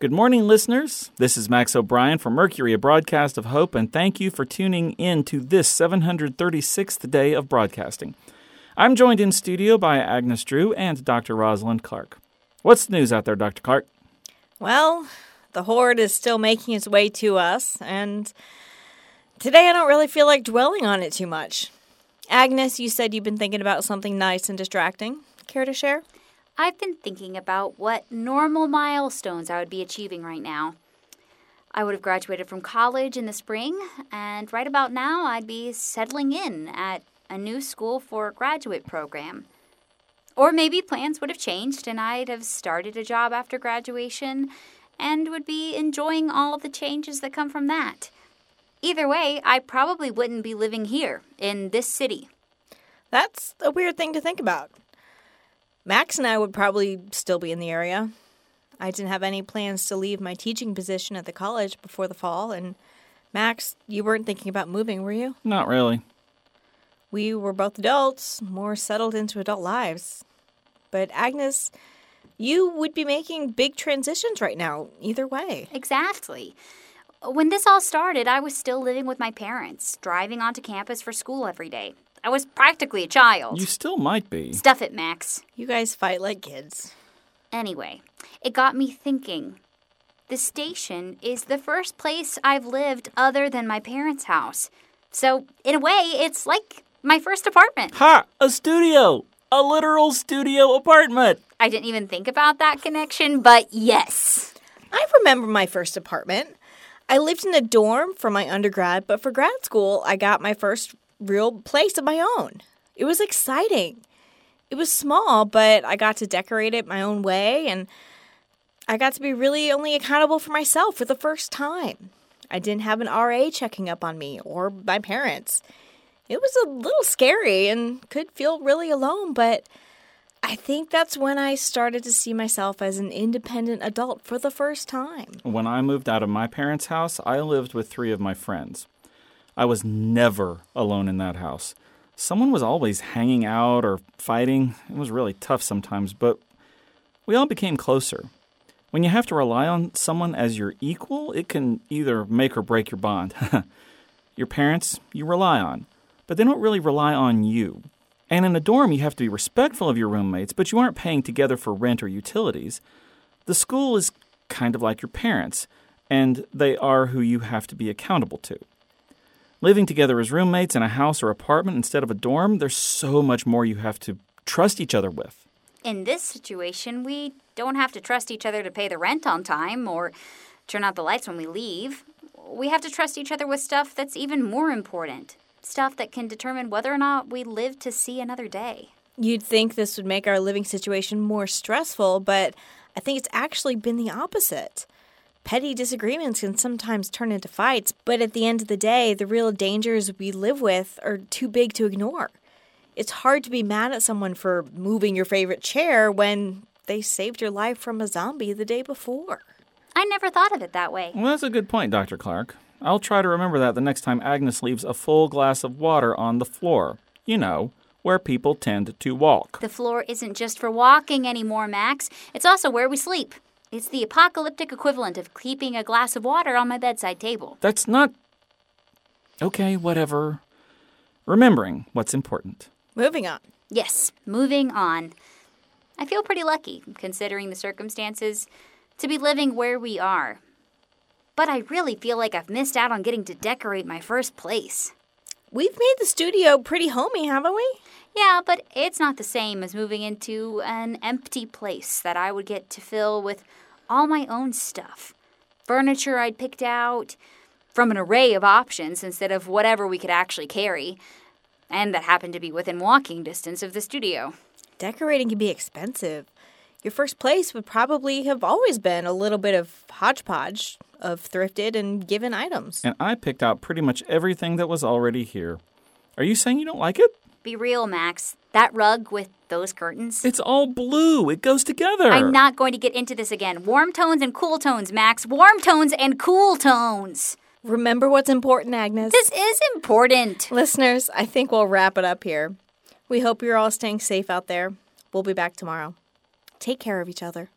Good morning, listeners. This is Max O'Brien from Mercury, a broadcast of hope, and thank you for tuning in to this 736th day of broadcasting. I'm joined in studio by Agnes Drew and Dr. Rosalind Clark. What's the news out there, Dr. Clark? Well, the horde is still making its way to us, and today I don't really feel like dwelling on it too much. Agnes, you said you've been thinking about something nice and distracting. Care to share? I've been thinking about what normal milestones I would be achieving right now. I would have graduated from college in the spring, and right about now I'd be settling in at a new school for a graduate program. Or maybe plans would have changed and I'd have started a job after graduation and would be enjoying all the changes that come from that. Either way, I probably wouldn't be living here in this city. That's a weird thing to think about. Max and I would probably still be in the area. I didn't have any plans to leave my teaching position at the college before the fall, and Max, you weren't thinking about moving, were you? Not really. We were both adults, more settled into adult lives. But Agnes, you would be making big transitions right now, either way. Exactly. When this all started, I was still living with my parents, driving onto campus for school every day. I was practically a child. You still might be. Stuff it, Max. You guys fight like kids. Anyway, it got me thinking. The station is the first place I've lived other than my parents' house. So, in a way, it's like my first apartment. Ha! A studio! A literal studio apartment! I didn't even think about that connection, but yes. I remember my first apartment. I lived in a dorm for my undergrad, but for grad school, I got my first real place of my own. It was exciting. It was small, but I got to decorate it my own way, and I got to be really only accountable for myself for the first time. I didn't have an RA checking up on me or my parents. It was a little scary and could feel really alone, but I think that's when I started to see myself as an independent adult for the first time. When I moved out of my parents' house, I lived with three of my friends. I was never alone in that house. Someone was always hanging out or fighting. It was really tough sometimes, but we all became closer. When you have to rely on someone as your equal, it can either make or break your bond. your parents, you rely on, but they don't really rely on you. And in a dorm, you have to be respectful of your roommates, but you aren't paying together for rent or utilities. The school is kind of like your parents, and they are who you have to be accountable to. Living together as roommates in a house or apartment instead of a dorm, there's so much more you have to trust each other with. In this situation, we don't have to trust each other to pay the rent on time or turn out the lights when we leave. We have to trust each other with stuff that's even more important stuff that can determine whether or not we live to see another day. You'd think this would make our living situation more stressful, but I think it's actually been the opposite. Petty disagreements can sometimes turn into fights, but at the end of the day, the real dangers we live with are too big to ignore. It's hard to be mad at someone for moving your favorite chair when they saved your life from a zombie the day before. I never thought of it that way. Well, that's a good point, Dr. Clark. I'll try to remember that the next time Agnes leaves a full glass of water on the floor. You know, where people tend to walk. The floor isn't just for walking anymore, Max. It's also where we sleep. It's the apocalyptic equivalent of keeping a glass of water on my bedside table. That's not. Okay, whatever. Remembering what's important. Moving on. Yes, moving on. I feel pretty lucky, considering the circumstances, to be living where we are. But I really feel like I've missed out on getting to decorate my first place. We've made the studio pretty homey, haven't we? Yeah, but it's not the same as moving into an empty place that I would get to fill with all my own stuff. Furniture I'd picked out from an array of options instead of whatever we could actually carry, and that happened to be within walking distance of the studio. Decorating can be expensive. Your first place would probably have always been a little bit of hodgepodge of thrifted and given items. And I picked out pretty much everything that was already here. Are you saying you don't like it? Be real, Max. That rug with those curtains. It's all blue. It goes together. I'm not going to get into this again. Warm tones and cool tones, Max. Warm tones and cool tones. Remember what's important, Agnes. This is important. Listeners, I think we'll wrap it up here. We hope you're all staying safe out there. We'll be back tomorrow. Take care of each other.